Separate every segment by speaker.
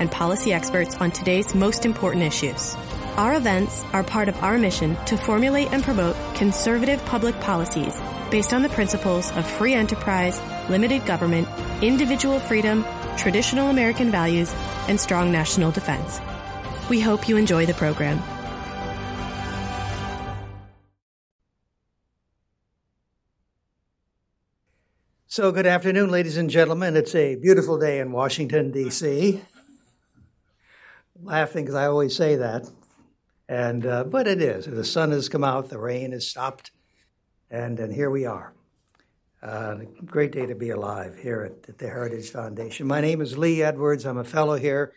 Speaker 1: and policy experts on today's most important issues. Our events are part of our mission to formulate and promote conservative public policies based on the principles of free enterprise, limited government, individual freedom, traditional American values, and strong national defense. We hope you enjoy the program.
Speaker 2: So, good afternoon, ladies and gentlemen. It's a beautiful day in Washington, D.C. Laughing because I always say that, and uh, but it is. The sun has come out, the rain has stopped, and and here we are. Uh, great day to be alive here at, at the Heritage Foundation. My name is Lee Edwards. I'm a fellow here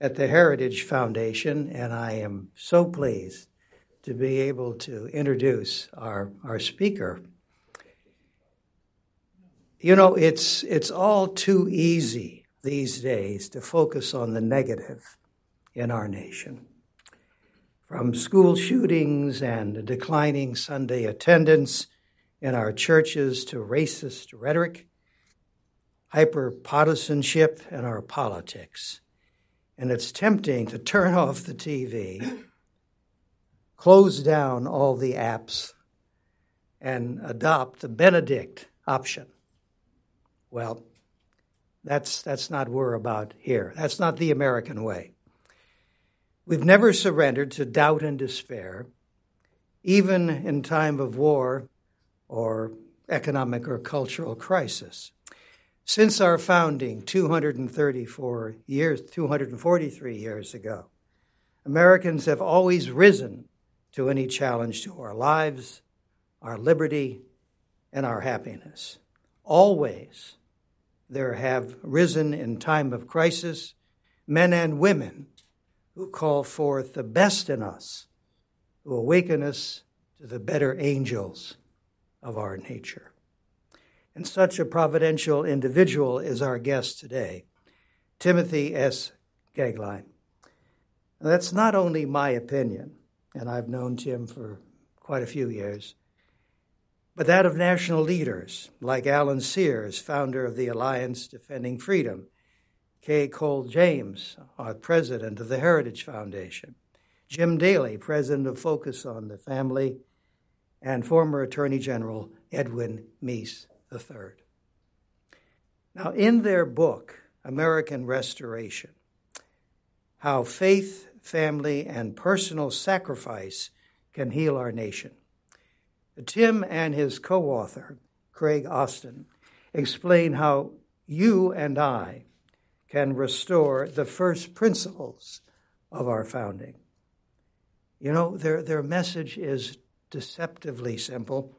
Speaker 2: at the Heritage Foundation, and I am so pleased to be able to introduce our our speaker. You know, it's, it's all too easy these days to focus on the negative in our nation. From school shootings and declining Sunday attendance in our churches to racist rhetoric, hyper partisanship in our politics. And it's tempting to turn off the TV, close down all the apps, and adopt the Benedict option well, that's, that's not what we're about here. That's not the American way. We've never surrendered to doubt and despair, even in time of war or economic or cultural crisis. Since our founding 234 years, 243 years ago, Americans have always risen to any challenge to our lives, our liberty, and our happiness. Always there have risen in time of crisis men and women who call forth the best in us, who awaken us to the better angels of our nature. And such a providential individual is our guest today, Timothy S. Goeglein. That's not only my opinion, and I've known Tim for quite a few years but that of national leaders like Alan Sears, founder of the Alliance Defending Freedom, Kay Cole James, our president of the Heritage Foundation, Jim Daly, president of Focus on the Family, and former Attorney General Edwin Meese III. Now, in their book, American Restoration, How Faith, Family, and Personal Sacrifice Can Heal Our Nation, Tim and his co author, Craig Osten, explain how you and I can restore the first principles of our founding. You know, their, their message is deceptively simple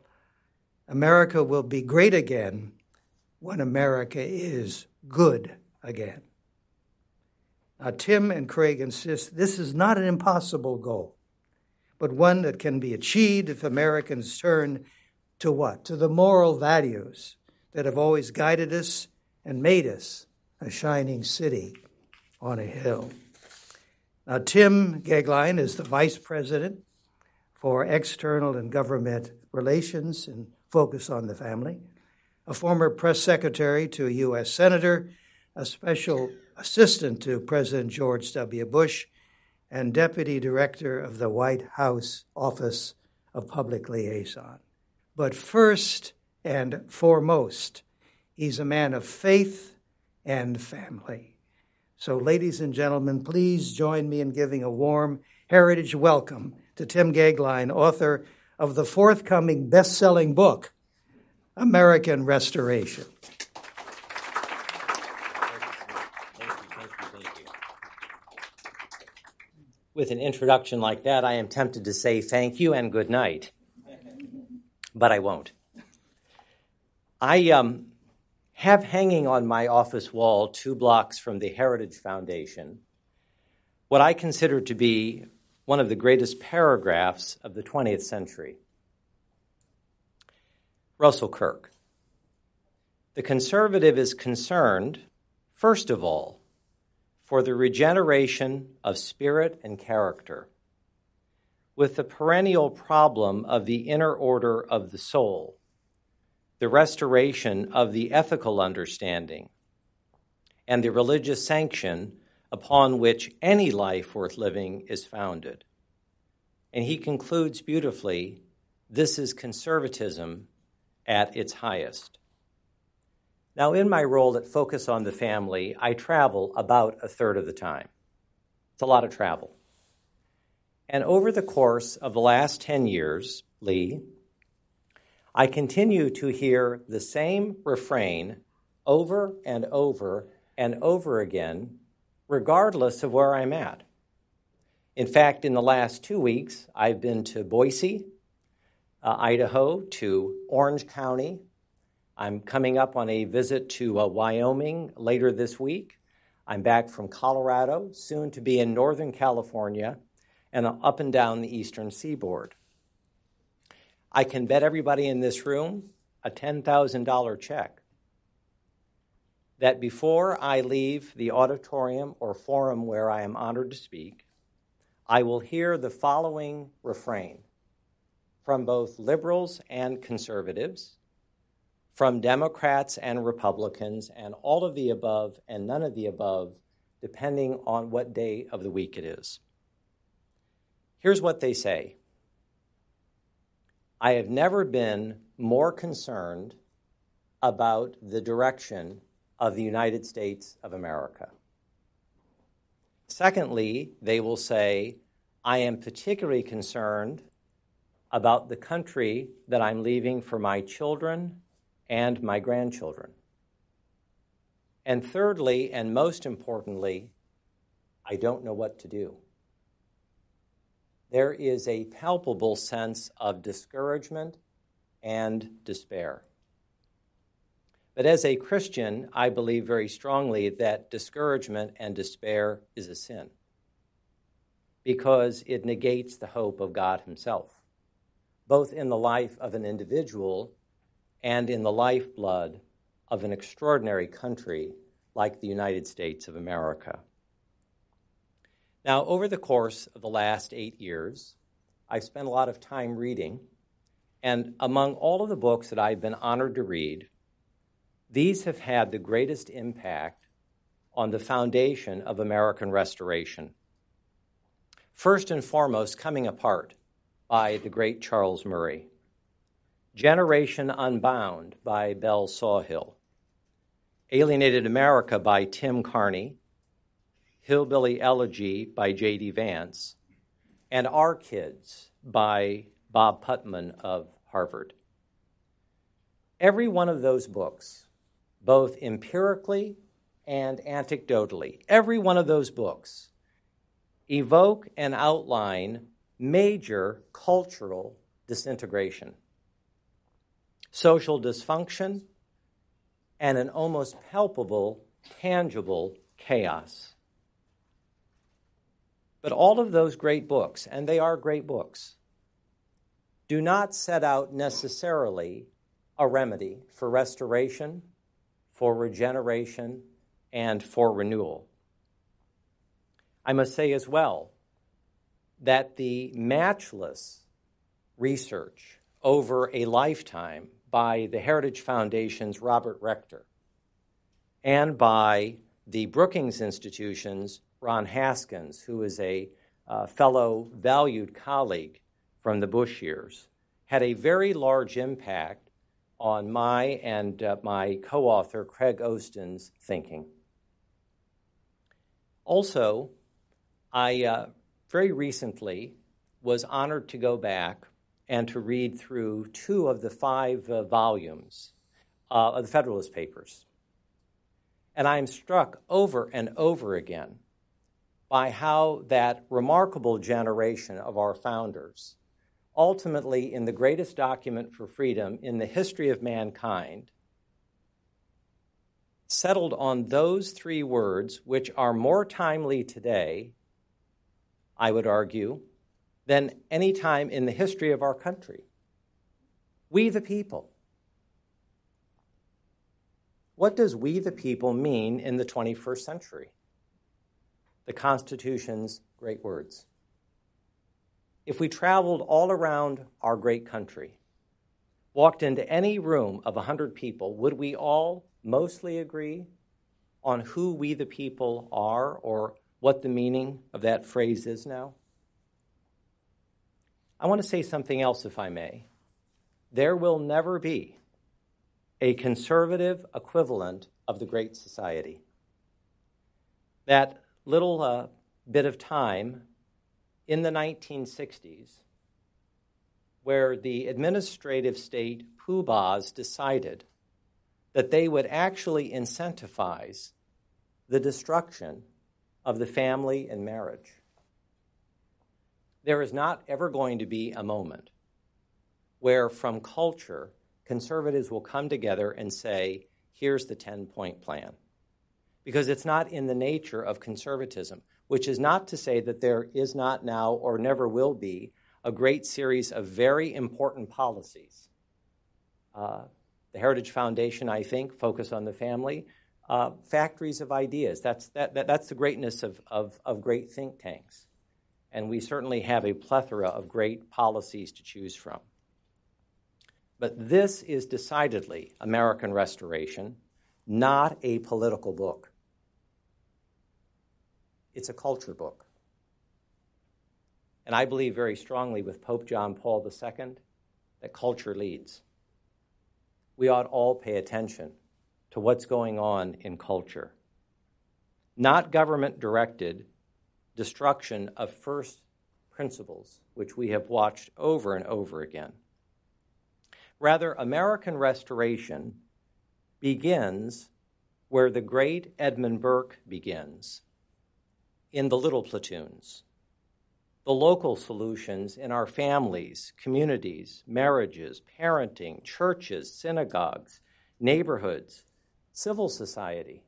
Speaker 2: America will be great again when America is good again. Now, Tim and Craig insist this is not an impossible goal but one that can be achieved if Americans turn to what? To the moral values that have always guided us and made us a shining city on a hill. Now, Tim Goeglein is the vice president for external and government relations and focus on the family, a former press secretary to a U.S. senator, a special assistant to President George W. Bush, and Deputy Director of the White House Office of Public Liaison. But first and foremost, he's a man of faith and family. So, ladies and gentlemen, please join me in giving a warm heritage welcome to Tim Goeglein, author of the forthcoming best selling book, American Restoration.
Speaker 3: with an introduction like that, I am tempted to say thank you and good night, but I won't. I um, have hanging on my office wall, two blocks from the Heritage Foundation, what I consider to be one of the greatest paragraphs of the 20th century. Russell Kirk. The conservative is concerned, first of all, for the regeneration of spirit and character, with the perennial problem of the inner order of the soul, the restoration of the ethical understanding, and the religious sanction upon which any life worth living is founded. And he concludes beautifully this is conservatism at its highest. Now, in my role at Focus on the Family, I travel about a third of the time. It's a lot of travel. And over the course of the last 10 years, Lee, I continue to hear the same refrain over and over and over again, regardless of where I'm at. In fact, in the last two weeks, I've been to Boise, uh, Idaho, to Orange County, I'm coming up on a visit to uh, Wyoming later this week. I'm back from Colorado, soon to be in Northern California, and up and down the eastern seaboard. I can bet everybody in this room a $10,000 check that before I leave the auditorium or forum where I am honored to speak, I will hear the following refrain from both liberals and conservatives from Democrats and Republicans, and all of the above and none of the above, depending on what day of the week it is. Here's what they say I have never been more concerned about the direction of the United States of America. Secondly, they will say, I am particularly concerned about the country that I'm leaving for my children and my grandchildren. And thirdly, and most importantly, I don't know what to do. There is a palpable sense of discouragement and despair. But as a Christian, I believe very strongly that discouragement and despair is a sin because it negates the hope of God Himself, both in the life of an individual and in the lifeblood of an extraordinary country like the United States of America. Now, over the course of the last eight years, I've spent a lot of time reading, and among all of the books that I've been honored to read, these have had the greatest impact on the foundation of American restoration. First and foremost, Coming Apart by the great Charles Murray. Generation Unbound by Belle Sawhill, Alienated America by Tim Carney, Hillbilly Elegy by J.D. Vance, and Our Kids by Bob Putnam of Harvard. Every one of those books, both empirically and anecdotally, every one of those books evoke and outline major cultural disintegration social dysfunction, and an almost palpable, tangible chaos. But all of those great books, and they are great books, do not set out necessarily a remedy for restoration, for regeneration, and for renewal. I must say as well that the matchless research over a lifetime by the Heritage Foundation's Robert Rector and by the Brookings Institution's Ron Haskins, who is a uh, fellow valued colleague from the Bush years, had a very large impact on my and uh, my co author Craig Osten's thinking. Also, I uh, very recently was honored to go back and to read through two of the five uh, volumes uh, of the Federalist Papers. And I am struck over and over again by how that remarkable generation of our founders, ultimately in the greatest document for freedom in the history of mankind, settled on those three words, which are more timely today I would argue, than any time in the history of our country. We the people. What does we the people mean in the 21st century? The Constitution's great words. If we traveled all around our great country, walked into any room of 100 people, would we all mostly agree on who we the people are or what the meaning of that phrase is now? I want to say something else, if I may. There will never be a conservative equivalent of the Great Society. That little uh, bit of time in the 1960s where the administrative state poobahs decided that they would actually incentivize the destruction of the family and marriage. There is not ever going to be a moment where, from culture, conservatives will come together and say, here's the 10 point plan. Because it's not in the nature of conservatism, which is not to say that there is not now or never will be a great series of very important policies. Uh, the Heritage Foundation, I think, focus on the family. Uh, factories of ideas. That's, that, that, that's the greatness of, of, of great think tanks. And we certainly have a plethora of great policies to choose from. But this is decidedly American Restoration, not a political book. It's a culture book. And I believe very strongly with Pope John Paul II that culture leads. We ought all pay attention to what's going on in culture. Not government directed destruction of first principles, which we have watched over and over again. Rather, American restoration begins where the great Edmund Burke begins in the little platoons the local solutions in our families, communities, marriages, parenting, churches, synagogues, neighborhoods, civil society.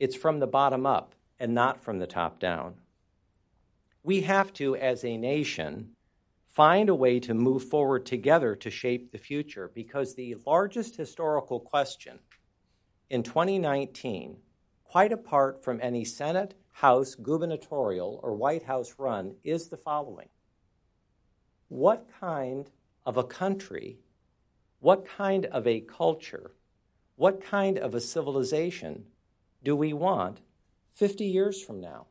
Speaker 3: It's from the bottom up and not from the top down. We have to, as a nation, find a way to move forward together to shape the future because the largest historical question in 2019, quite apart from any Senate House gubernatorial or White House run is the following What kind of a country, what kind of a culture, what kind of a civilization do we want 50 years from now?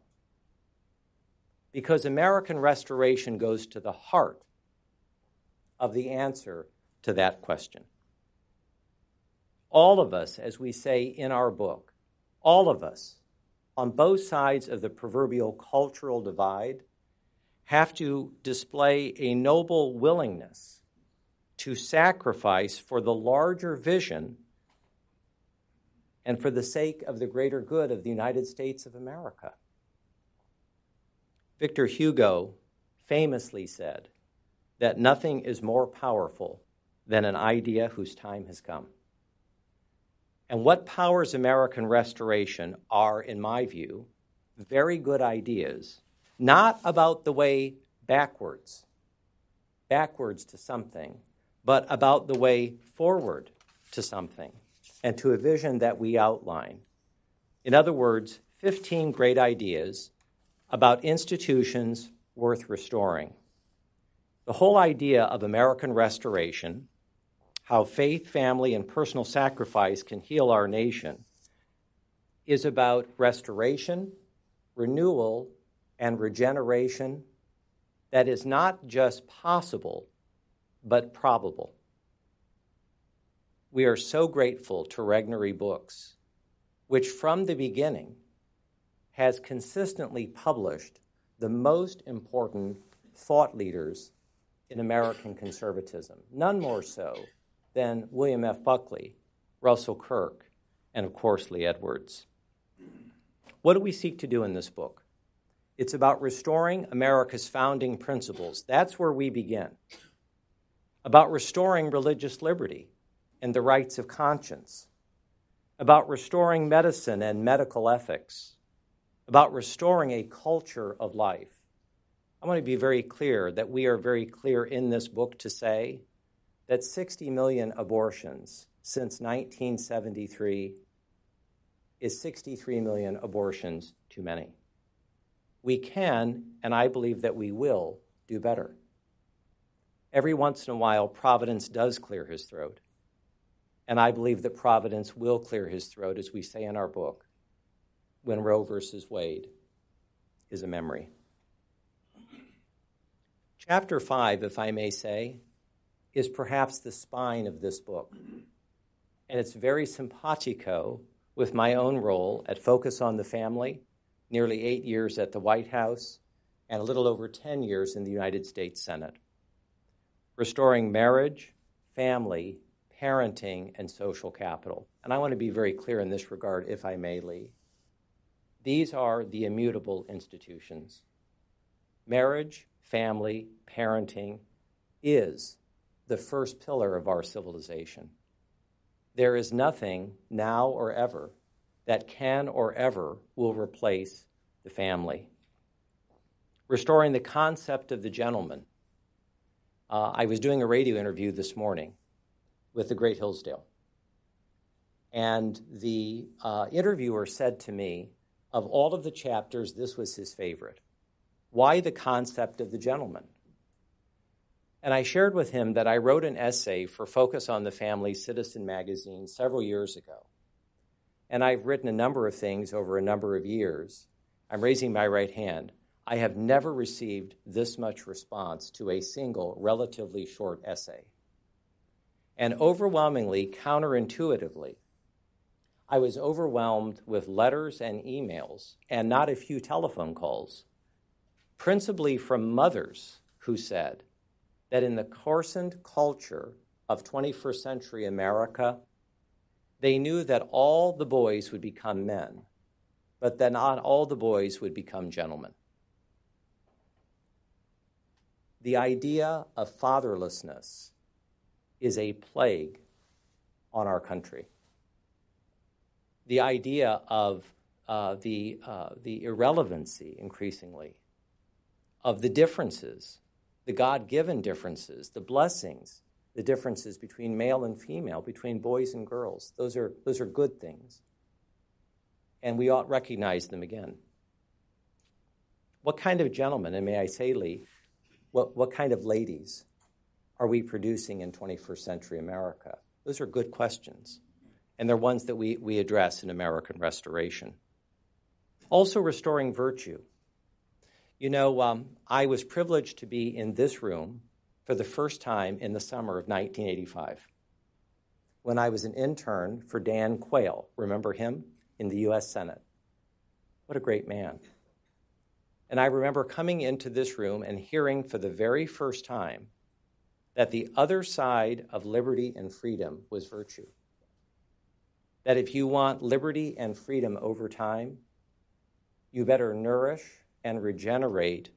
Speaker 3: Because American restoration goes to the heart of the answer to that question. All of us, as we say in our book, all of us on both sides of the proverbial cultural divide have to display a noble willingness to sacrifice for the larger vision and for the sake of the greater good of the United States of America. Victor Hugo famously said that nothing is more powerful than an idea whose time has come. And what powers American restoration are, in my view, very good ideas, not about the way backwards, backwards to something, but about the way forward to something and to a vision that we outline. In other words, 15 great ideas about institutions worth restoring. The whole idea of American restoration how faith, family, and personal sacrifice can heal our nation, is about restoration, renewal, and regeneration that is not just possible, but probable. We are so grateful to Regnery Books, which from the beginning has consistently published the most important thought leaders in American conservatism, none more so than William F. Buckley, Russell Kirk, and of course Lee Edwards. What do we seek to do in this book? It's about restoring America's founding principles. That's where we begin. About restoring religious liberty and the rights of conscience. About restoring medicine and medical ethics. About restoring a culture of life. I want to be very clear that we are very clear in this book to say that 60 million abortions since 1973 is 63 million abortions too many. We can, and I believe that we will, do better. Every once in a while, Providence does clear his throat. And I believe that Providence will clear his throat, as we say in our book, when Roe versus Wade is a memory. Chapter 5, if I may say, is perhaps the spine of this book. And it's very simpatico with my own role at Focus on the Family, nearly eight years at the White House, and a little over 10 years in the United States Senate. Restoring marriage, family, parenting, and social capital. And I want to be very clear in this regard, if I may, Lee. These are the immutable institutions. Marriage, family, parenting is the first pillar of our civilization. There is nothing now or ever that can or ever will replace the family. Restoring the concept of the gentleman. Uh, I was doing a radio interview this morning with the Great Hillsdale. And the uh, interviewer said to me, of all of the chapters, this was his favorite. Why the concept of the gentleman? And I shared with him that I wrote an essay for Focus on the Family Citizen magazine several years ago. And I've written a number of things over a number of years. I'm raising my right hand. I have never received this much response to a single relatively short essay. And overwhelmingly, counterintuitively, I was overwhelmed with letters and emails and not a few telephone calls, principally from mothers who said, that in the coarsened culture of 21st century America, they knew that all the boys would become men, but that not all the boys would become gentlemen. The idea of fatherlessness is a plague on our country. The idea of uh, the, uh, the irrelevancy, increasingly, of the differences the God given differences, the blessings, the differences between male and female, between boys and girls. Those are, those are good things. And we ought recognize them again. What kind of gentlemen, and may I say, Lee, what, what kind of ladies are we producing in 21st century America? Those are good questions. And they're ones that we, we address in American Restoration. Also, restoring virtue. You know, um, I was privileged to be in this room for the first time in the summer of 1985 when I was an intern for Dan Quayle. Remember him in the U.S. Senate? What a great man. And I remember coming into this room and hearing for the very first time that the other side of liberty and freedom was virtue. That if you want liberty and freedom over time, you better nourish and regenerate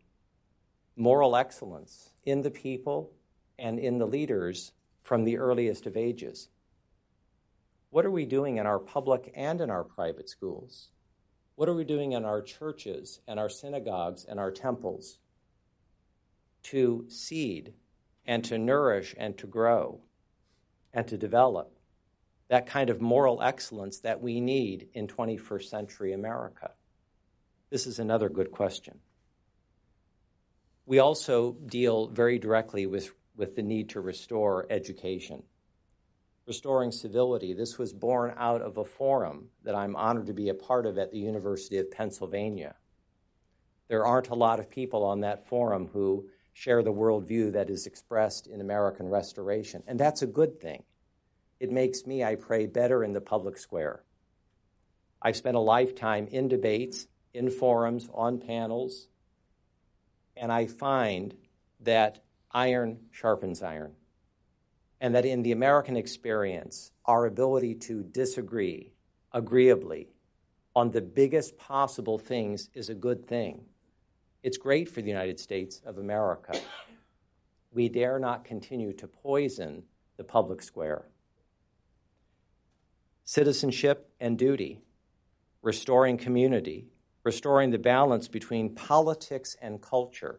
Speaker 3: moral excellence in the people and in the leaders from the earliest of ages. What are we doing in our public and in our private schools? What are we doing in our churches and our synagogues and our temples to seed and to nourish and to grow and to develop that kind of moral excellence that we need in 21st century America? This is another good question. We also deal very directly with, with the need to restore education. Restoring civility. This was born out of a forum that I'm honored to be a part of at the University of Pennsylvania. There aren't a lot of people on that forum who share the worldview that is expressed in American restoration, and that's a good thing. It makes me, I pray, better in the public square. I've spent a lifetime in debates in forums, on panels, and I find that iron sharpens iron. And that in the American experience, our ability to disagree agreeably on the biggest possible things is a good thing. It's great for the United States of America. We dare not continue to poison the public square. Citizenship and duty, restoring community, restoring the balance between politics and culture.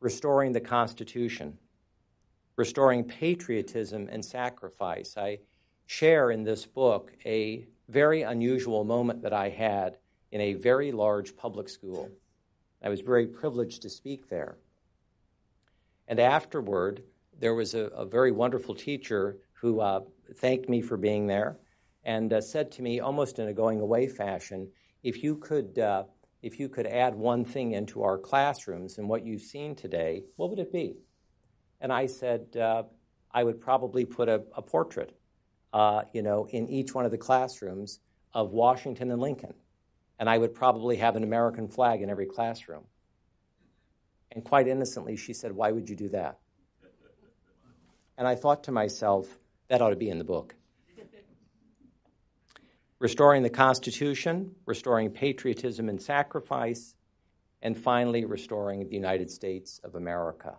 Speaker 3: restoring the Constitution, restoring patriotism and sacrifice. I share in this book a very unusual moment that I had in a very large public school. I was very privileged to speak there. And afterward, there was a, a very wonderful teacher who uh, thanked me for being there and uh, said to me, almost in a going away fashion, if you could. Uh, if you could add one thing into our classrooms and what you've seen today, what would it be? And I said, uh, I would probably put a, a portrait, uh, you know, in each one of the classrooms of Washington and Lincoln. And I would probably have an American flag in every classroom. And quite innocently, she said, Why would you do that? And I thought to myself, that ought to be in the book. Restoring the Constitution, restoring patriotism and sacrifice, and finally, restoring the United States of America.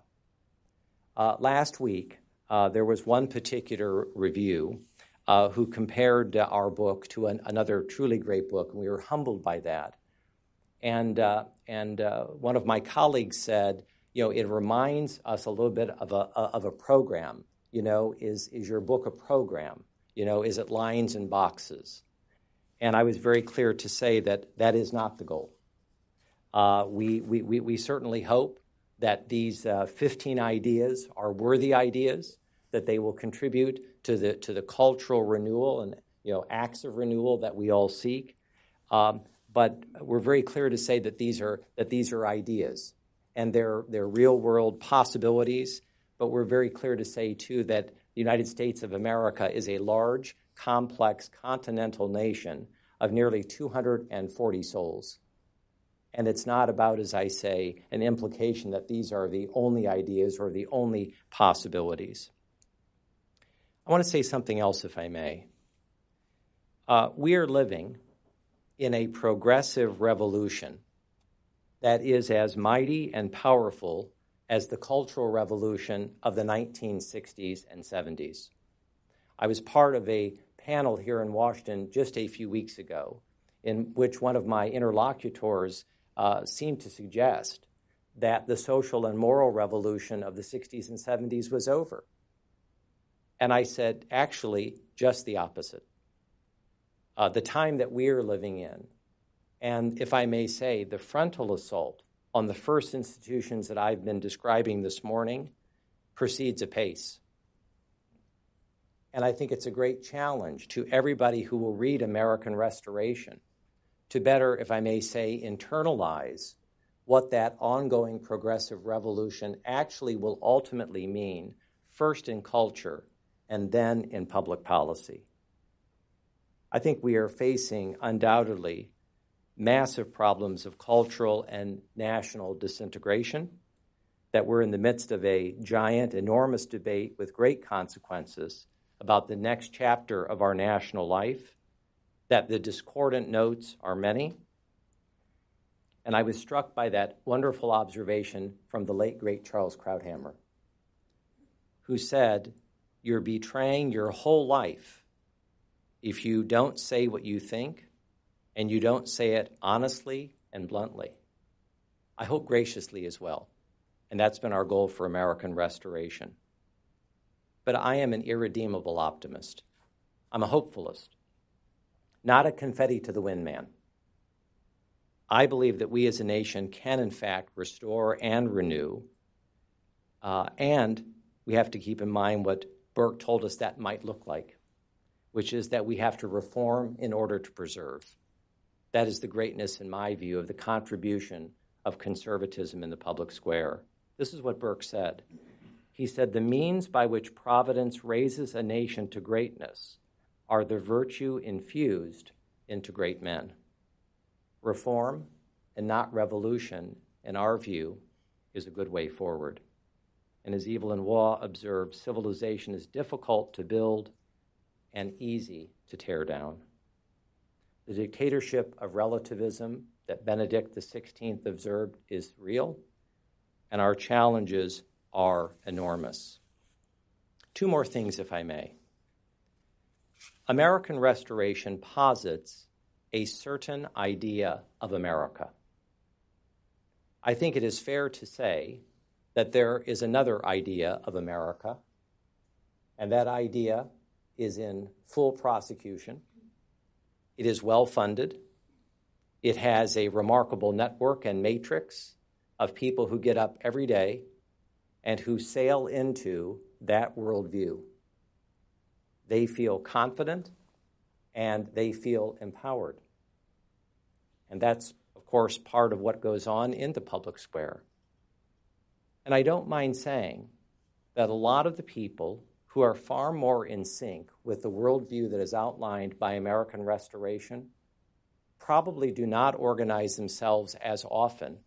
Speaker 3: Uh, last week, uh, there was one particular review uh, who compared uh, our book to an, another truly great book, and we were humbled by that. And, uh, and uh, one of my colleagues said, you know, it reminds us a little bit of a, of a program. You know, is, is your book a program? You know, is it lines and boxes? And I was very clear to say that that is not the goal. Uh, we, we, we, we, certainly hope that these uh, 15 ideas are worthy ideas, that they will contribute to the, to the cultural renewal and you know, acts of renewal that we all seek. Um, but we're very clear to say that these are, that these are ideas and they're, they're real world possibilities. But we're very clear to say, too, that the United States of America is a large, complex continental nation of nearly 240 souls. And it's not about, as I say, an implication that these are the only ideas or the only possibilities. I want to say something else, if I may. Uh, we are living in a progressive revolution that is as mighty and powerful as the Cultural Revolution of the 1960s and 70s. I was part of a panel here in Washington just a few weeks ago, in which one of my interlocutors uh, seemed to suggest that the social and moral revolution of the 60s and 70s was over. And I said, actually, just the opposite. Uh, the time that we are living in, and if I may say, the frontal assault on the first institutions that I've been describing this morning proceeds apace. And I think it's a great challenge to everybody who will read American Restoration to better, if I may say, internalize what that ongoing progressive revolution actually will ultimately mean, first in culture and then in public policy. I think we are facing undoubtedly massive problems of cultural and national disintegration, that we're in the midst of a giant, enormous debate with great consequences about the next chapter of our national life, that the discordant notes are many. And I was struck by that wonderful observation from the late, great Charles Krauthammer, who said, You're betraying your whole life if you don't say what you think and you don't say it honestly and bluntly. I hope graciously as well. And that's been our goal for American restoration but I am an irredeemable optimist. I'm a hopefulist, not a confetti to the wind man. I believe that we as a nation can, in fact, restore and renew. Uh, and we have to keep in mind what Burke told us that might look like, which is that we have to reform in order to preserve. That is the greatness, in my view, of the contribution of conservatism in the public square. This is what Burke said he said, The means by which providence raises a nation to greatness are the virtue infused into great men. Reform and not revolution, in our view, is a good way forward. And as Evelyn Waugh observed, civilization is difficult to build and easy to tear down. The dictatorship of relativism that Benedict XVI observed is real, and our challenges are enormous. Two more things, if I may. American Restoration posits a certain idea of America. I think it is fair to say that there is another idea of America, and that idea is in full prosecution. It is well funded. It has a remarkable network and matrix of people who get up every day and who sail into that worldview. They feel confident and they feel empowered. And that's, of course, part of what goes on in the public square. And I don't mind saying that a lot of the people who are far more in sync with the worldview that is outlined by American Restoration probably do not organize themselves as often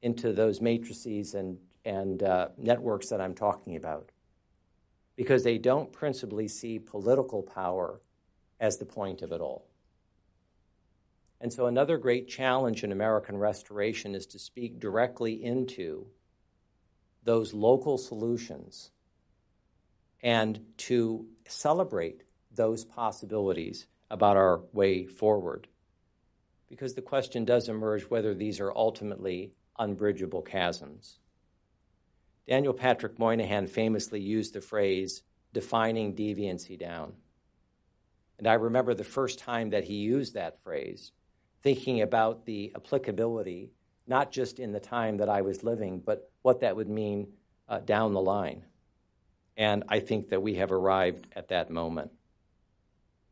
Speaker 3: into those matrices and, and uh, networks that I'm talking about because they don't principally see political power as the point of it all. And so, another great challenge in American Restoration is to speak directly into those local solutions and to celebrate those possibilities about our way forward. Because the question does emerge whether these are ultimately unbridgeable chasms. Daniel Patrick Moynihan famously used the phrase defining deviancy down. And I remember the first time that he used that phrase, thinking about the applicability not just in the time that I was living, but what that would mean uh, down the line. And I think that we have arrived at that moment.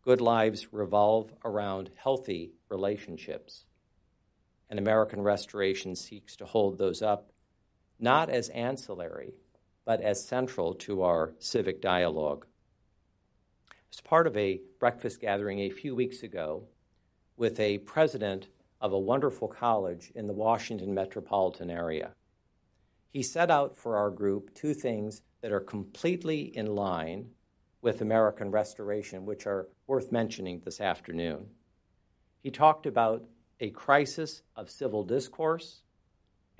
Speaker 3: Good lives revolve around healthy relationships. And American Restoration seeks to hold those up not as ancillary, but as central to our civic dialogue. As part of a breakfast gathering a few weeks ago with a president of a wonderful college in the Washington metropolitan area. He set out for our group two things that are completely in line with American Restoration, which are worth mentioning this afternoon. He talked about a crisis of civil discourse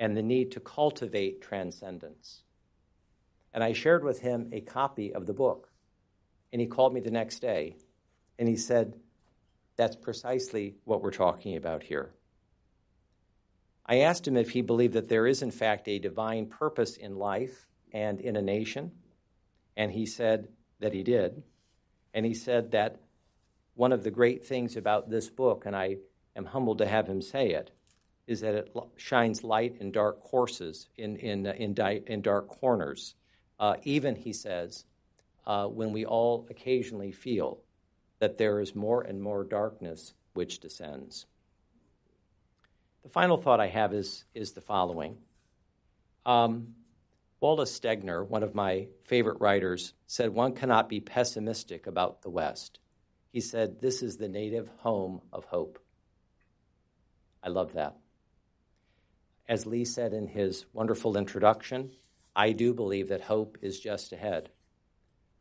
Speaker 3: and the need to cultivate transcendence. And I shared with him a copy of the book. And he called me the next day and he said, that's precisely what we're talking about here. I asked him if he believed that there is, in fact, a divine purpose in life and in a nation, and he said that he did. And he said that one of the great things about this book, and I am humbled to have him say it, is that it shines light in dark courses, in, in, in, in dark corners. Uh, even, he says, uh, when we all occasionally feel that there is more and more darkness which descends. The final thought I have is, is the following. Um, Wallace Stegner, one of my favorite writers, said one cannot be pessimistic about the West. He said, This is the native home of hope. I love that. As Lee said in his wonderful introduction, I do believe that hope is just ahead.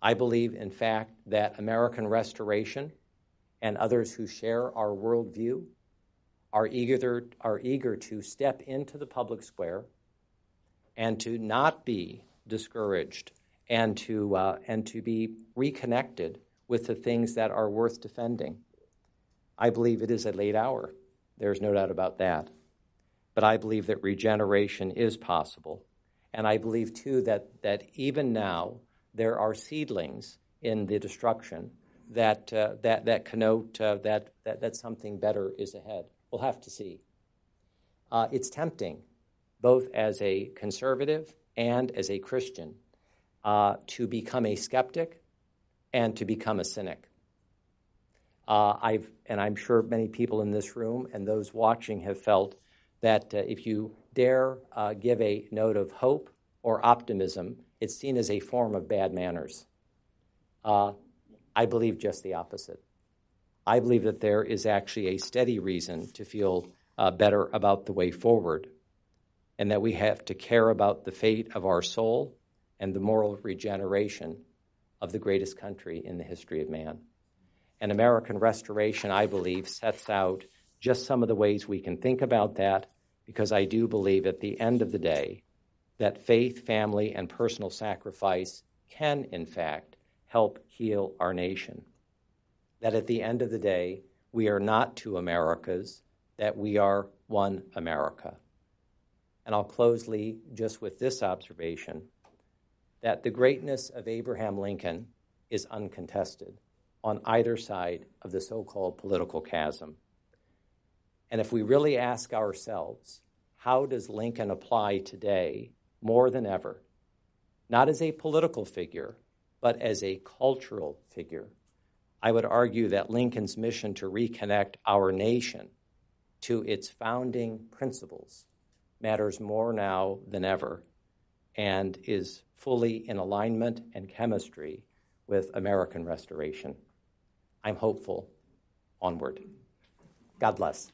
Speaker 3: I believe, in fact, that American Restoration and others who share our worldview are eager, are eager to step into the public square and to not be discouraged and to, uh, and to be reconnected with the things that are worth defending. I believe it is a late hour. There's no doubt about that. But I believe that regeneration is possible. And I believe, too, that, that even now, there are seedlings in the destruction that, uh, that, that connote uh, that, that, that something better is ahead. We'll have to see. Uh, it's tempting, both as a conservative and as a Christian, uh, to become a skeptic and to become a cynic. Uh, I've, and I'm sure many people in this room and those watching have felt that uh, if you dare give a note of hope or optimism, it's seen as a form of bad manners. Uh, I believe just the opposite. I believe that there is actually a steady reason to feel uh, better about the way forward, and that we have to care about the fate of our soul and the moral regeneration of the greatest country in the history of man. And American Restoration, I believe, sets out just some of the ways we can think about that, because I do believe at the end of the day, that faith, family, and personal sacrifice can, in fact, help heal our nation. That at the end of the day, we are not two Americas, that we are one America. And I'll close, Lee, just with this observation that the greatness of Abraham Lincoln is uncontested on either side of the so called political chasm. And if we really ask ourselves, how does Lincoln apply today more than ever? Not as a political figure, but as a cultural figure. I would argue that Lincoln's mission to reconnect our nation to its founding principles matters more now than ever and is fully in alignment and chemistry with American restoration. I'm hopeful. Onward. God bless.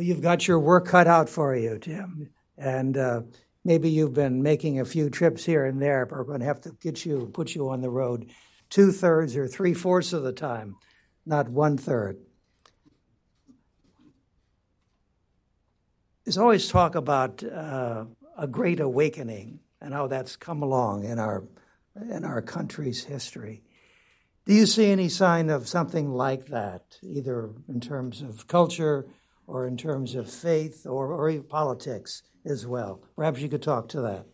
Speaker 2: Well, you've got your work cut out for you, Tim. And uh, maybe you've been making a few trips here and there, but we're going to have to get you, put you on the road two thirds or three fourths of the time, not one third. There's always talk about uh, a great awakening and how that's come along in our in our country's history. Do you see any sign of something like that, either in terms of culture or in terms of faith or, or politics as well. Perhaps you could talk to that.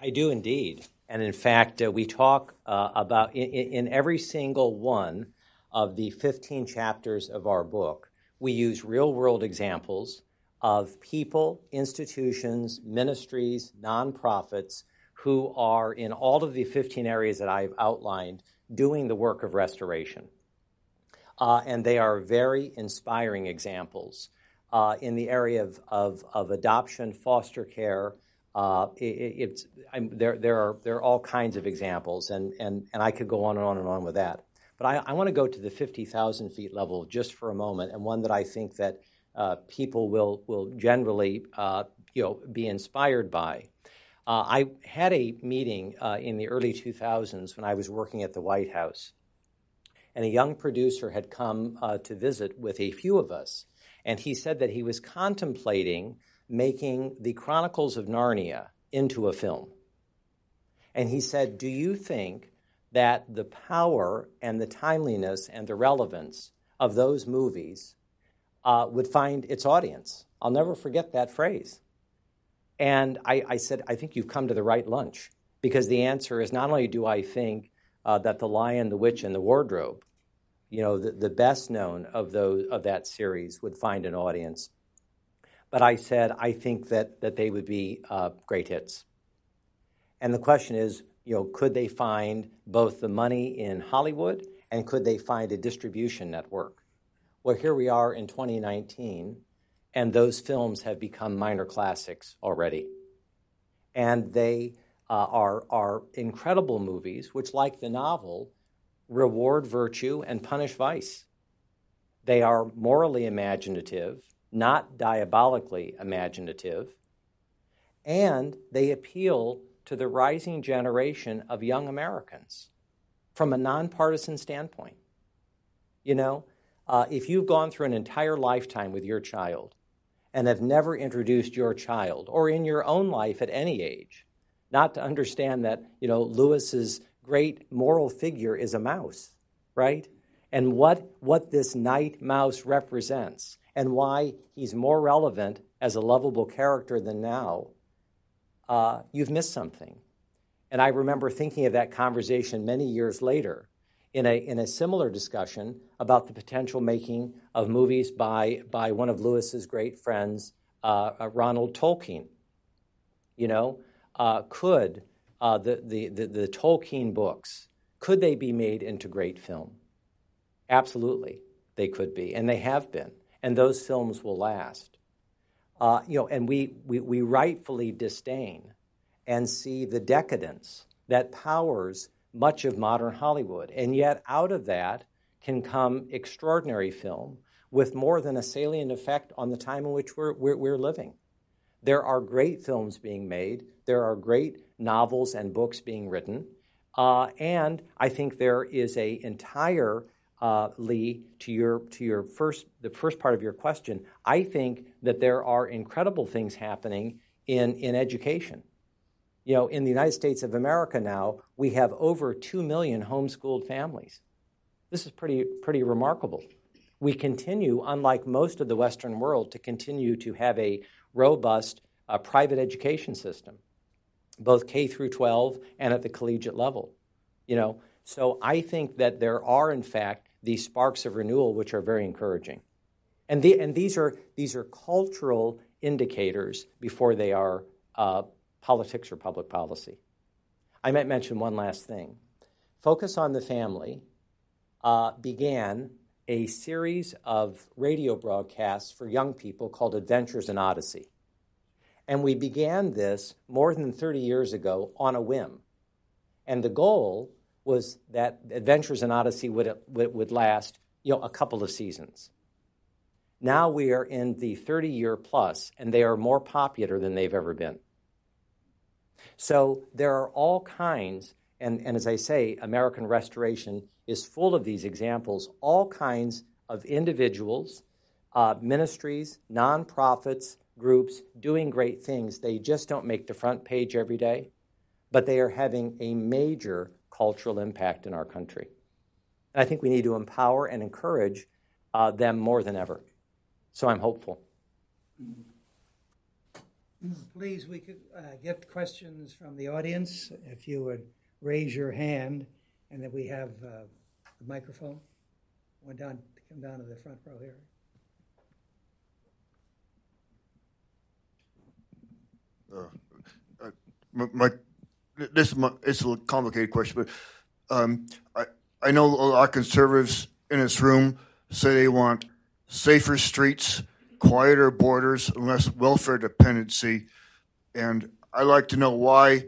Speaker 3: I do indeed. And in fact, uh, we talk uh, about in, in, every single one of the 15 chapters of our book, we use real world examples of people, institutions, ministries, nonprofits who are in all of the 15 areas that I've outlined doing the work of restoration uh, and they are very inspiring examples uh, in the area of, of, of adoption, foster care. Uh, it, there, there, are, there are all kinds of examples, and, and, and I could go on and on and on with that. But I, I want to go to the 50,000 feet level just for a moment, and one that I think that uh, people will, will generally uh, you know, be inspired by. Uh, I had a meeting in the early 2000s when I was working at the White House and a young producer had come uh, to visit with a few of us. And he said that he was contemplating making the Chronicles of Narnia into a film. And he said, Do you think that the power and the timeliness and the relevance of those movies uh, would find its audience? I'll never forget that phrase. And I, I, said, I think you've come to the right lunch because the answer is not only do I think uh, that The Lion, the Witch, and the Wardrobe you know, the, the best known of those of that series would find an audience. But I said I think that that they would be uh, great hits. And the question is, you know, could they find both the money in Hollywood and could they find a distribution network? Well, here we are in 2019, and those films have become minor classics already. And they uh, are, are incredible movies, which, like the novel, reward virtue and punish vice. They are morally imaginative, not diabolically imaginative, and they appeal to the rising generation of young Americans from a nonpartisan standpoint. You know, uh, if you've gone through an entire lifetime with your child and have never introduced your child, or in your own life at any age, not to understand that, you know, Lewis's great moral figure is a mouse, right? And what, what this knight mouse represents and why he's more relevant as a lovable character than now, uh, you've missed something. And I remember thinking of that conversation many years later in a, in a similar discussion about the potential making of movies by, by one of Lewis's great friends, uh, uh Ronald Tolkien. You know, uh, could uh, the, the, the, the Tolkien books, could they be made into great film? Absolutely, they could be, and they have been, and those films will last. Uh, you know, and we, we, we rightfully disdain and see the decadence that powers much of modern Hollywood. And yet, out of that can come extraordinary film with more than a salient effect on the time in which we're, we're, we're living. There are great films being made, there are great novels and books being written. Uh, and I think there is a entire uh, Lee, to your to your first the first part of your question, I think that there are incredible things happening in in education. You know, in the United States of America now, we have over 2 million homeschooled families. This is pretty, pretty remarkable. We continue, unlike most of the Western world, to continue to have a robust uh, private education system, both K through 12 and at the collegiate level. You know, so I think that there are, in fact, these sparks of renewal which are very encouraging. And, the, and these, are, these are cultural indicators before they are uh, politics or public policy. I might mention one last thing. Focus on the Family uh, began a series of radio broadcasts for young people called Adventures in Odyssey. And we began this more than 30 years ago on a whim. And the goal was that Adventures in Odyssey would, would, last you know, a couple of seasons. Now we are in the 30 year plus, and they are more popular than they've ever been. So there are all kinds, and, and as I say, American Restoration is full of these examples, all kinds of individuals, uh, ministries, nonprofits, groups doing great things. They just don't make the front page every day, but they are having a major cultural impact in our country. And I think we need to empower and encourage uh, them more than ever. So I'm hopeful.
Speaker 2: Please, we could uh, get questions from the audience. If you would raise your hand, and then we have uh, the microphone. One down, come down to the front row here.
Speaker 4: Uh, uh, my, my, this is my, it's a complicated question, but um, I I know a lot of conservatives in this room say they want safer streets, quieter borders, and less welfare dependency, and I'd like to know why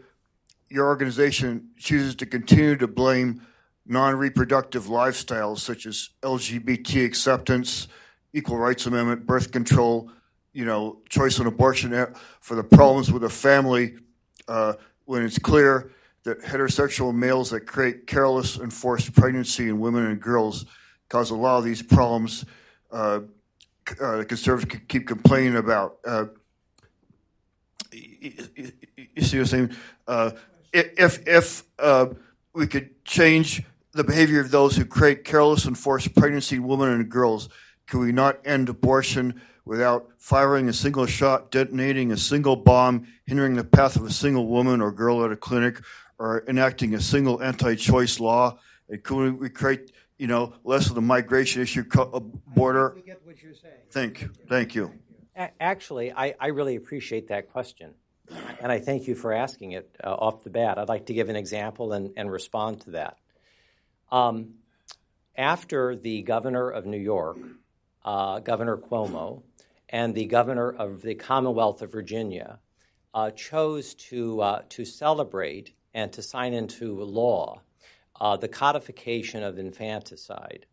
Speaker 4: your organization chooses to continue to blame non-reproductive lifestyles such as LGBT acceptance, equal rights amendment, birth control you know, choice on abortion for the problems with a family uh, when it's clear that heterosexual males that create careless and forced pregnancy in women and girls cause a lot of these problems uh, uh, conservatives keep complaining about. Uh, you, see what I'm saying? If if uh, we could change the behavior of those who create careless and forced pregnancy in women and girls, can we not end abortion without firing a single shot, detonating a single bomb, hindering the path of a single woman or girl at a clinic, or enacting a single anti-choice law? And could we create, you know, less of the migration issue uh, border?
Speaker 2: We get what you're saying.
Speaker 4: Thank you. Thank you.
Speaker 3: Actually, I, I really appreciate that question. And I thank you for asking it uh, off the bat. I'd like to give an example and, and respond to that. Um, after the governor of New York, uh, Governor Cuomo, and the governor of the Commonwealth of Virginia uh, chose to, uh, to celebrate and to sign into law uh, the codification of infanticide.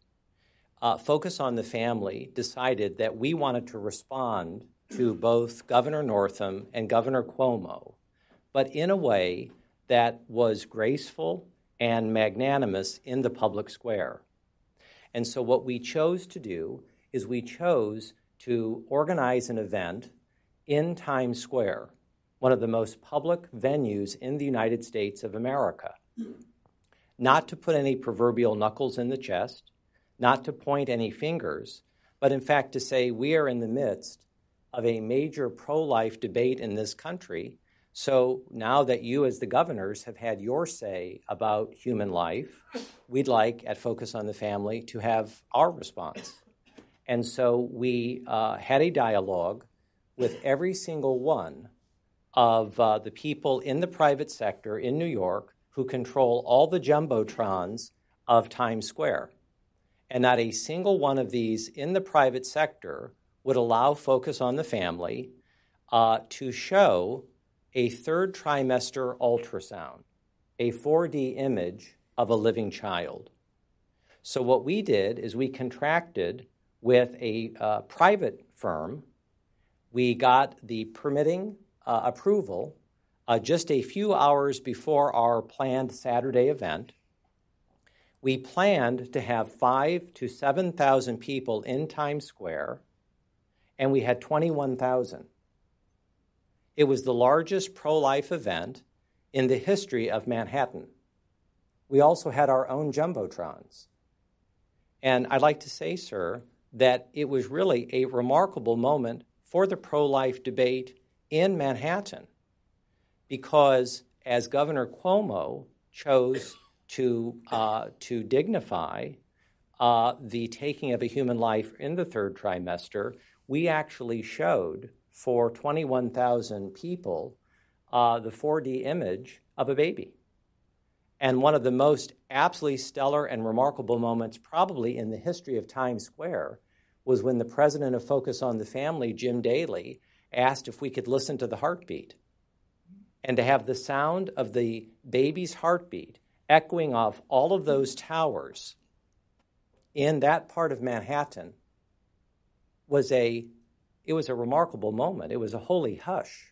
Speaker 3: Uh, Focus on the Family decided that we wanted to respond to both Governor Northam and Governor Cuomo, but in a way that was graceful and magnanimous in the public square. And so, what we chose to do is we chose to organize an event in Times Square, one of the most public venues in the United States of America. Not to put any proverbial knuckles in the chest, not to point any fingers, but in fact to say we are in the midst of a major pro life debate in this country. So now that you, as the governors, have had your say about human life, we'd like at Focus on the Family to have our response. And so we uh, had a dialogue with every single one of uh, the people in the private sector in New York who control all the jumbotrons of Times Square. And not a single one of these in the private sector would allow Focus on the Family uh, to show a third trimester ultrasound, a 4D image of a living child. So, what we did is we contracted with a uh, private firm. We got the permitting uh, approval uh, just a few hours before our planned Saturday event. We planned to have five to 7,000 people in Times Square, and we had 21,000. It was the largest pro life event in the history of Manhattan. We also had our own jumbotrons. And I'd like to say, sir, that it was really a remarkable moment for the pro life debate in Manhattan because as Governor Cuomo chose to, uh, to dignify uh, the taking of a human life in the third trimester, we actually showed for 21,000 people uh, the 4D image of a baby. And one of the most absolutely stellar and remarkable moments, probably in the history of Times Square, was when the president of Focus on the Family, Jim Daly, asked if we could listen to the heartbeat. And to have the sound of the baby's heartbeat echoing off all of those towers in that part of Manhattan was a it was a remarkable moment. It was a holy hush.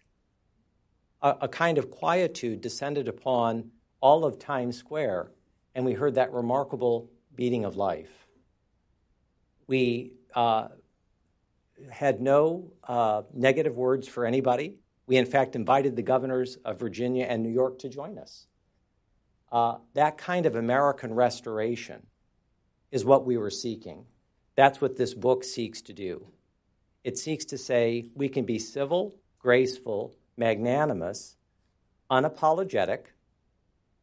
Speaker 3: A, a, kind of quietude descended upon all of Times Square, and we heard that remarkable beating of life. We uh, had no uh, negative words for anybody. We, in fact, invited the governors of Virginia and New York to join us. Uh, that kind of American restoration is what we were seeking. That's what this book seeks to do. It seeks to say we can be civil, graceful, magnanimous, unapologetic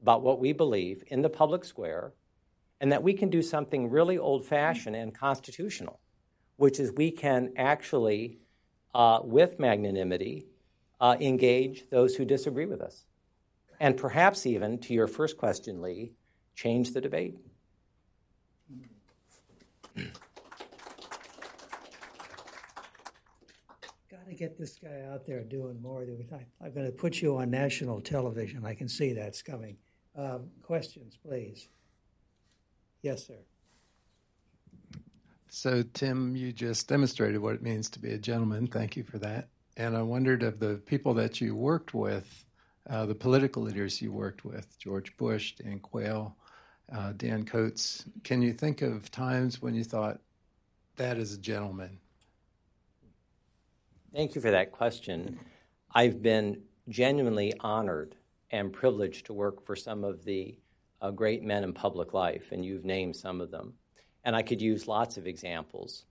Speaker 3: about what we believe in the public square, and that we can do something really old fashioned and constitutional, which is we can actually, uh, with magnanimity, uh, engage those who disagree with us. And perhaps even, to your first question, Lee, change the debate.
Speaker 2: Got to get this guy out there doing more. I'm going to put you on national television. I can see that's coming. Um, questions, please. Yes, sir.
Speaker 5: So, Tim, you just demonstrated what it means to be a gentleman. Thank you for that. And I wondered of the people that you worked with, uh, the political leaders you worked with, George Bush, Dan Quayle, uh, Dan Coats, can you think of times when you thought, that is a gentleman?
Speaker 3: Thank you for that question. I've been genuinely honored and privileged to work for some of the uh, great men in public life, and you've named some of them. And I could use lots of examples.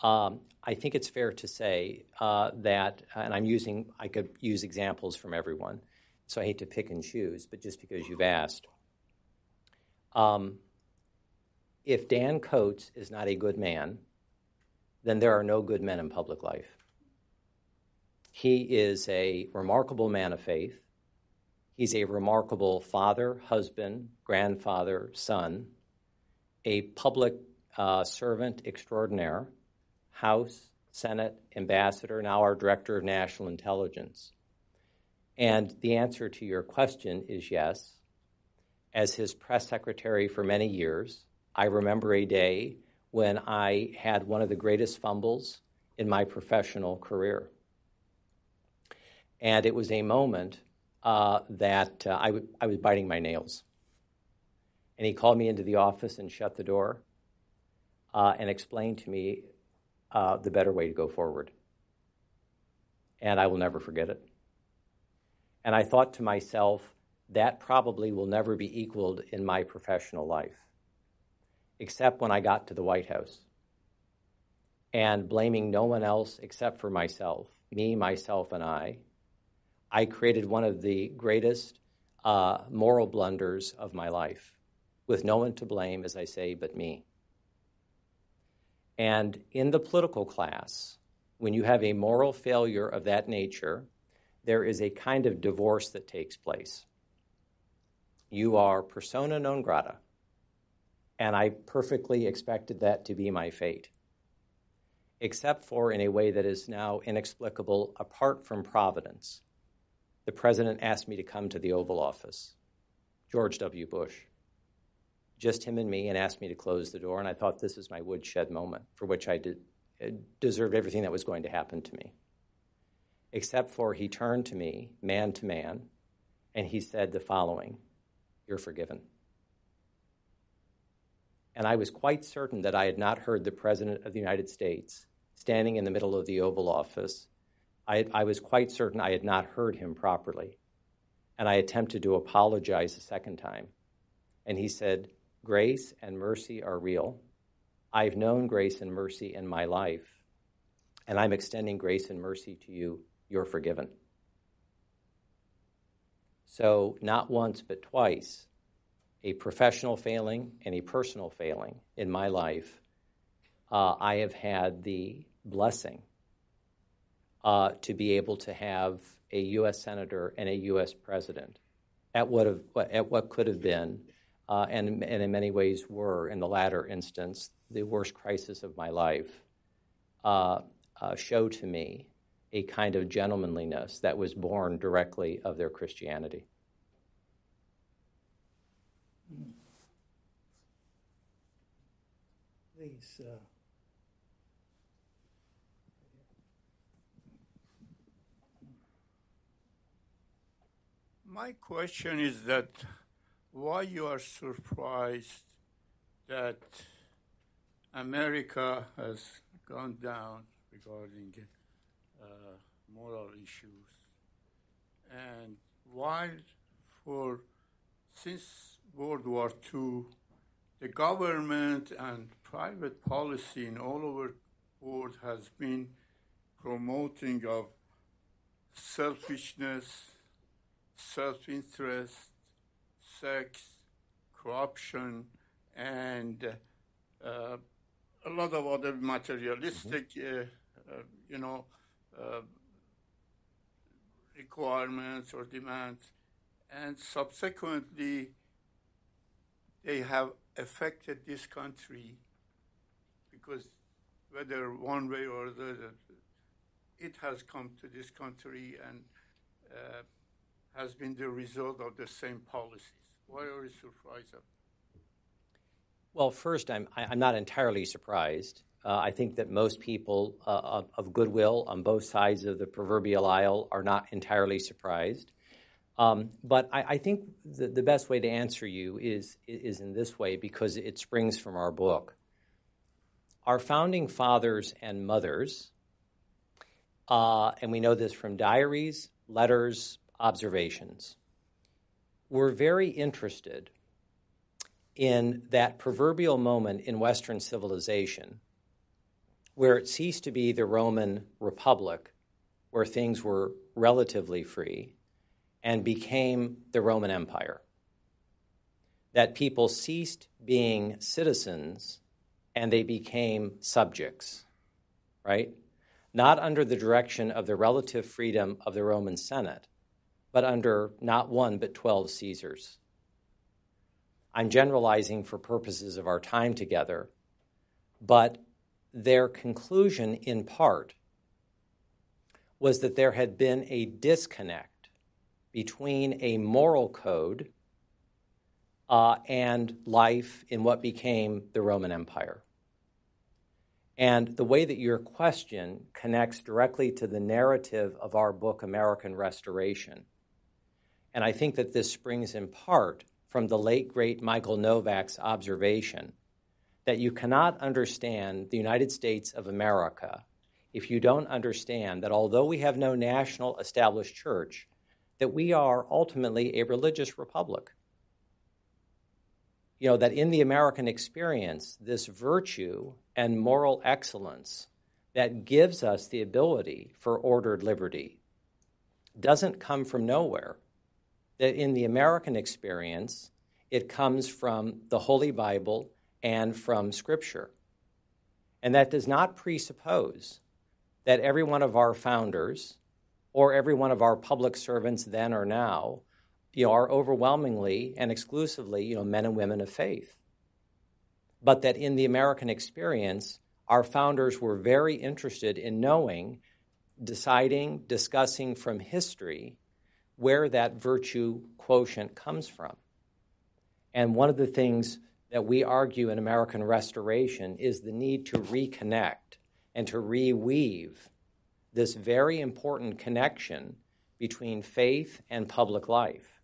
Speaker 3: Um, I think it's fair to say uh, that, and I'm using, I could use examples from everyone, so I hate to pick and choose, but just because you've asked. Um, if Dan Coats is not a good man, then there are no good men in public life. He is a remarkable man of faith. He's a remarkable father, husband, grandfather, son, a public uh, servant extraordinaire, House, Senate, ambassador, now our director of national intelligence. And the answer to your question is yes as his press secretary for many years. I remember a day when I had one of the greatest fumbles in my professional career. And it was a moment uh, that uh, I, w- I was biting my nails. And he called me into the office and shut the door uh, and explained to me uh, the better way to go forward. And I will never forget it. And I thought to myself, that probably will never be equaled in my professional life, except when I got to the White House. And blaming no one else except for myself, me, myself, and I, I created one of the greatest uh, moral blunders of my life, with no one to blame, as I say, but me. And in the political class, when you have a moral failure of that nature, there is a kind of divorce that takes place you are persona non grata. And I perfectly expected that to be my fate, except for in a way that is now inexplicable apart from Providence. The president asked me to come to the Oval Office, George W. Bush, just him and me, and asked me to close the door. And I thought this is my woodshed moment for which I did, uh, deserved everything that was going to happen to me. Except for he turned to me, man to man, and he said the following you're forgiven. And I was quite certain that I had not heard the President of the United States standing in the middle of the Oval Office. I, I was quite certain I had not heard him properly. and I attempted to apologize a second time. And he said, Grace and mercy are real. I've known grace and mercy in my life, and I'm extending grace and mercy to you. You're forgiven. So, not once, but twice, a professional failing and a personal failing in my life, uh, I have had the blessing uh, to be able to have a U.S. senator and a U.S. president at what, have, at what could have been, uh, and, and in many ways were, in the latter instance, the worst crisis of my life, uh, uh, show to me a kind of gentlemanliness that was born directly of their Christianity.
Speaker 2: Please.
Speaker 6: My question is that why you are surprised that America has gone down regarding uh, moral issues, and while for since World War II, the government and private policy in all over world has been promoting of selfishness, self-interest, sex, corruption, and uh, a lot of other materialistic, mm-hmm. uh, uh, you know, uh, requirements or demands, and subsequently they have affected this country because whether one way or the other, it has come to this country and uh, has been the result of the same policies. Why are you surprised?
Speaker 3: Well, first, I'm, I'm not entirely surprised. Uh, I think that most people uh, of goodwill on both sides of the proverbial aisle are not entirely surprised. Um, but I, I think the, the, best way to answer you is, is in this way because it springs from our book. Our founding fathers and mothers, uh, and we know this from diaries, letters, observations, We're very interested in that proverbial moment in Western civilization where it ceased to be the Roman Republic, where things were relatively free, and became the Roman Empire. That people ceased being citizens and they became subjects, right? Not under the direction of the relative freedom of the Roman Senate, but under not one but 12 Caesars. I'm generalizing for purposes of our time together, but their conclusion in part was that there had been a disconnect between a moral code uh, and life in what became the Roman Empire. And the way that your question connects directly to the narrative of our book, American Restoration. And I think that this springs in part from the late, great Michael Novak's observation that you cannot understand the United States of America if you don't understand that although we have no national established church, that we are ultimately a religious republic. You know, that in the American experience, this virtue and moral excellence that gives us the ability for ordered liberty doesn't come from nowhere. That in the American experience, it comes from the Holy Bible and from Scripture. And that does not presuppose that every one of our founders or every one of our public servants then or now you know, are overwhelmingly and exclusively you know, men and women of faith. But that in the American experience, our founders were very interested in knowing, deciding, discussing from history where that virtue quotient comes from. And one of the things that we argue in American Restoration is the need to reconnect and to reweave this very important connection between faith and public life,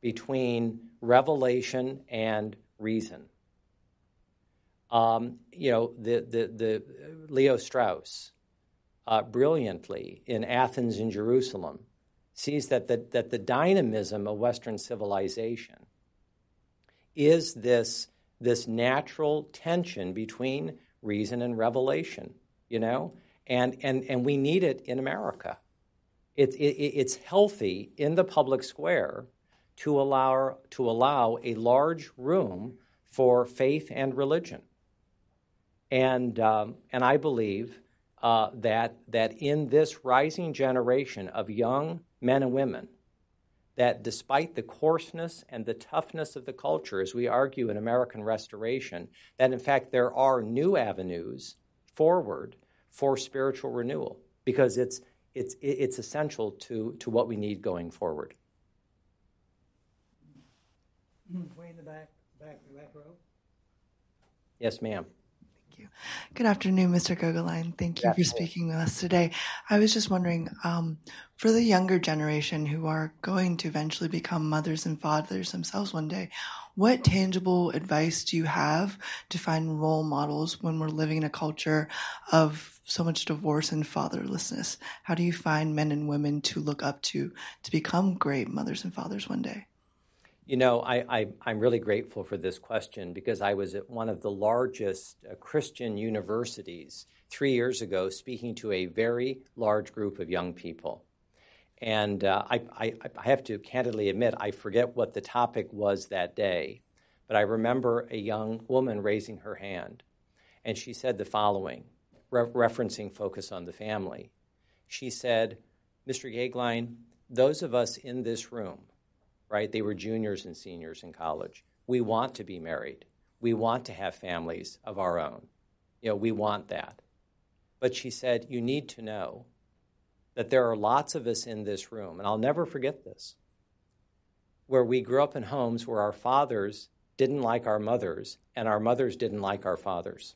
Speaker 3: between revelation and reason. Um, you know, the, the, the Leo Strauss, uh, brilliantly in Athens and Jerusalem, sees that the, that the dynamism of Western civilization is this, this natural tension between reason and revelation, you know? And, and, and we need it in America. It, it, it's healthy in the public square to allow, to allow a large room for faith and religion. And, um, and I believe uh, that, that in this rising generation of young men and women, that despite the coarseness and the toughness of the culture, as we argue in American Restoration, that in fact there are new avenues forward for spiritual renewal because it's, it's, it's essential to, to what we need going forward. Mm-hmm.
Speaker 2: Way in the back, back, back row.
Speaker 3: Yes, ma'am.
Speaker 7: Good afternoon, Mr. Goeglein. Thank you for speaking with us today. I was just wondering, um, for the younger generation who are going to eventually become mothers and fathers themselves one day, what tangible advice do you have to find role models when we're living in a culture of so much divorce and fatherlessness? How do you find men and women to look up to to become great mothers and fathers one day?
Speaker 3: You know, I, am really grateful for this question because I was at one of the largest uh, Christian universities three years ago speaking to a very large group of young people. And uh, I, I, I have to candidly admit, I forget what the topic was that day, but I remember a young woman raising her hand. And she said the following, re- referencing Focus on the Family. She said, Mr. Goeglein, those of us in this room, right? They were juniors and seniors in college. We want to be married. We want to have families of our own. You know, we want that. But she said, You need to know that there are lots of us in this room, and I'll never forget this, where we grew up in homes where our fathers didn't like our mothers and our mothers didn't like our fathers.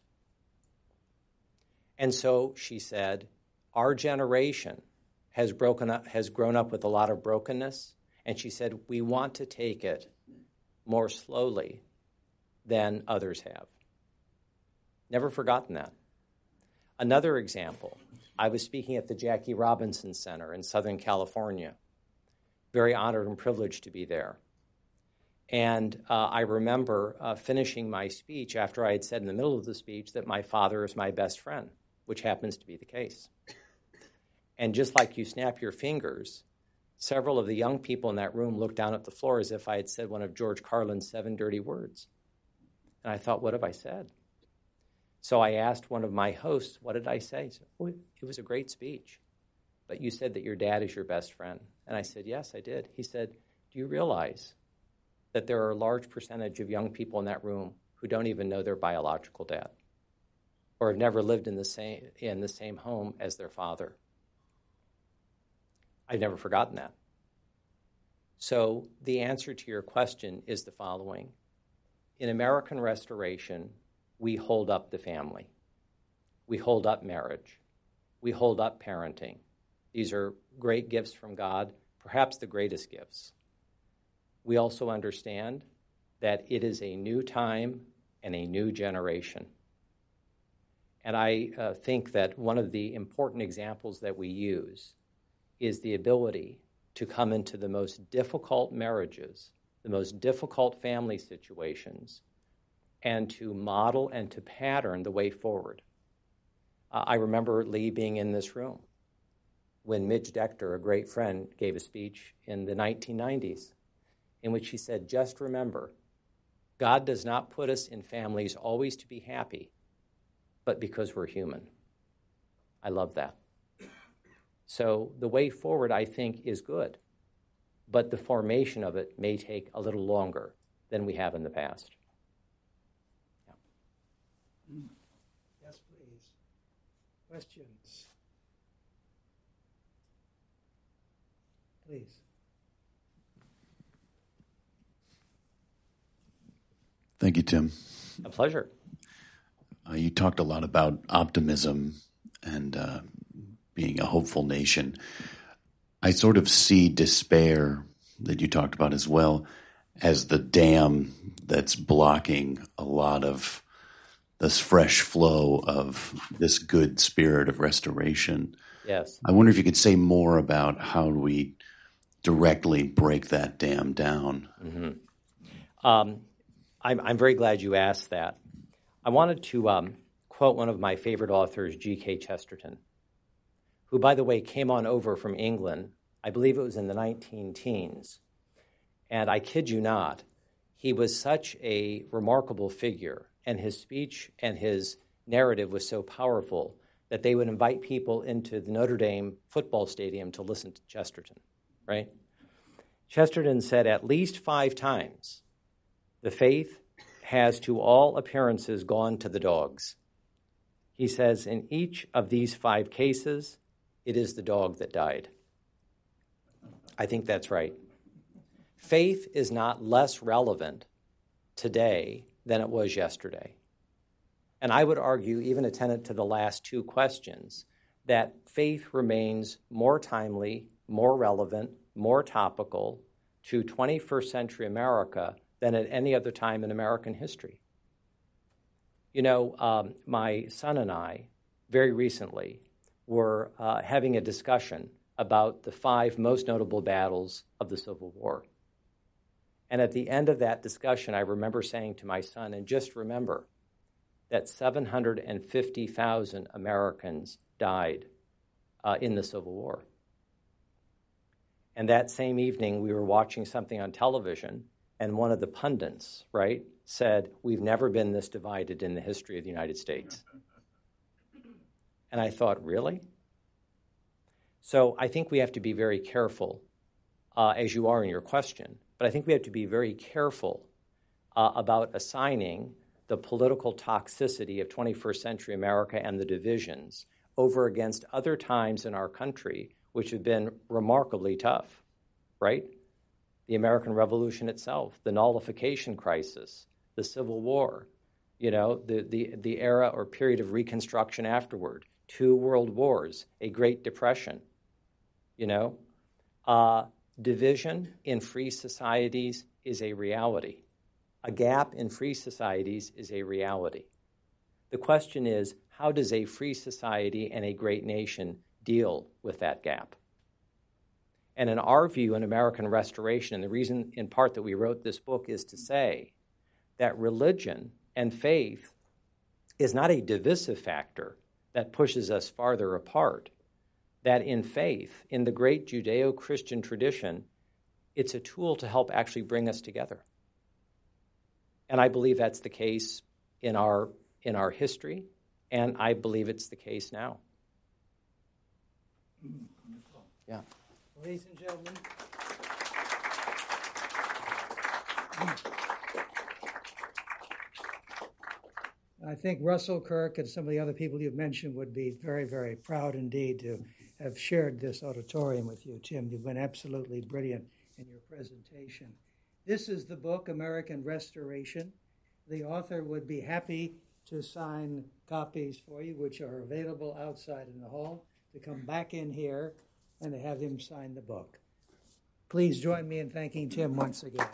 Speaker 3: And so she said, Our generation has, broken up, has grown up with a lot of brokenness and she said, We want to take it more slowly than others have. Never forgotten that. Another example I was speaking at the Jackie Robinson Center in Southern California. Very honored and privileged to be there. And uh, I remember uh, finishing my speech after I had said in the middle of the speech that my father is my best friend, which happens to be the case. And just like you snap your fingers Several of the young people in that room looked down at the floor as if I had said one of George Carlin's seven dirty words. And I thought, what have I said? So I asked one of my hosts, what did I say? Said, it was a great speech, but you said that your dad is your best friend. And I said, yes, I did. He said, do you realize that there are a large percentage of young people in that room who don't even know their biological dad or have never lived in the same, in the same home as their father? I've never forgotten that. So the answer to your question is the following In American Restoration, we hold up the family, we hold up marriage, we hold up parenting. These are great gifts from God, perhaps the greatest gifts. We also understand that it is a new time and a new generation. And I uh, think that one of the important examples that we use is the ability to come into the most difficult marriages, the most difficult family situations, and to model and to pattern the way forward. Uh, I remember Lee being in this room when Midge Decter, a great friend, gave a speech in the 1990s in which he said, Just remember, God does not put us in families always to be happy, but because we're human. I love that. So the way forward, I think, is good, but the formation of it may take a little longer than we have in the past.
Speaker 2: Yeah. Yes, please. Questions? Please.
Speaker 8: Thank you, Tim.
Speaker 3: A pleasure.
Speaker 8: Uh, you talked a lot about optimism and uh, being a hopeful nation. I sort of see despair that you talked about as well as the dam that's blocking a lot of this fresh flow of this good spirit of restoration.
Speaker 3: Yes.
Speaker 8: I wonder if you could say more about how we directly break that dam down?
Speaker 3: Mm-hmm. Um, I'm, I'm very glad you asked that. I wanted to um, quote one of my favorite authors, G.K. Chesterton, who, by the way, came on over from England, I believe it was in the 19 teens. And I kid you not, he was such a remarkable figure, and his speech and his narrative was so powerful that they would invite people into the Notre Dame football stadium to listen to Chesterton, right? Chesterton said at least five times the faith has to all appearances gone to the dogs. He says in each of these five cases, it is the dog that died. I think that's right. Faith is not less relevant today than it was yesterday. And I would argue, even attendant to the last two questions, that faith remains more timely, more relevant, more topical to 21st century America than at any other time in American history. You know, um, my son and I, very recently, were uh, having a discussion about the five most notable battles of the Civil War. And at the end of that discussion, I remember saying to my son, and just remember that 750,000 Americans died uh, in the Civil War. And that same evening, we were watching something on television, and one of the pundits, right, said, We've never been this divided in the history of the United States. And I thought, Really? So I think we have to be very careful, uh, as you are in your question, but I think we have to be very careful uh, about assigning the political toxicity of 21st century America and the divisions over against other times in our country which have been remarkably tough, right? The American Revolution itself, the nullification crisis, the Civil War, you know, the, the, the era or period of Reconstruction afterward, two world wars, a Great Depression, you know. Uh, division in free societies is a reality. A gap in free societies is a reality. The question is how does a free society and a great nation deal with that gap? And in our view in American Restoration, and the reason in part that we wrote this book is to say that religion and faith is not a divisive factor that pushes us farther apart. That in faith, in the great Judeo Christian tradition, it's a tool to help actually bring us together. And I believe that's the case in our, in our history, and I believe it's the case now. Yeah.
Speaker 2: Ladies and gentlemen. I think Russell Kirk and some of the other people you've mentioned would be very, very proud indeed to have shared this auditorium with you, Tim. You've been absolutely brilliant in your presentation. This is the book, American Restoration. The author would be happy to sign copies for you, which are available outside in the hall, to come back in here and to have him sign the book. Please join me in thanking Tim once again.